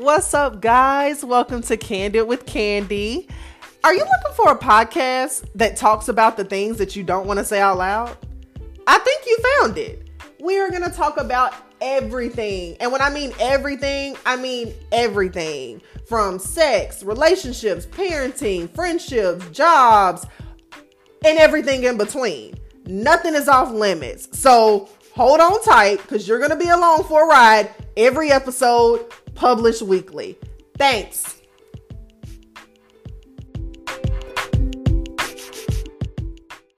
What's up, guys? Welcome to Candid with Candy. Are you looking for a podcast that talks about the things that you don't want to say out loud? I think you found it. We are going to talk about everything. And when I mean everything, I mean everything from sex, relationships, parenting, friendships, jobs, and everything in between. Nothing is off limits. So hold on tight because you're going to be along for a ride every episode published weekly. Thanks.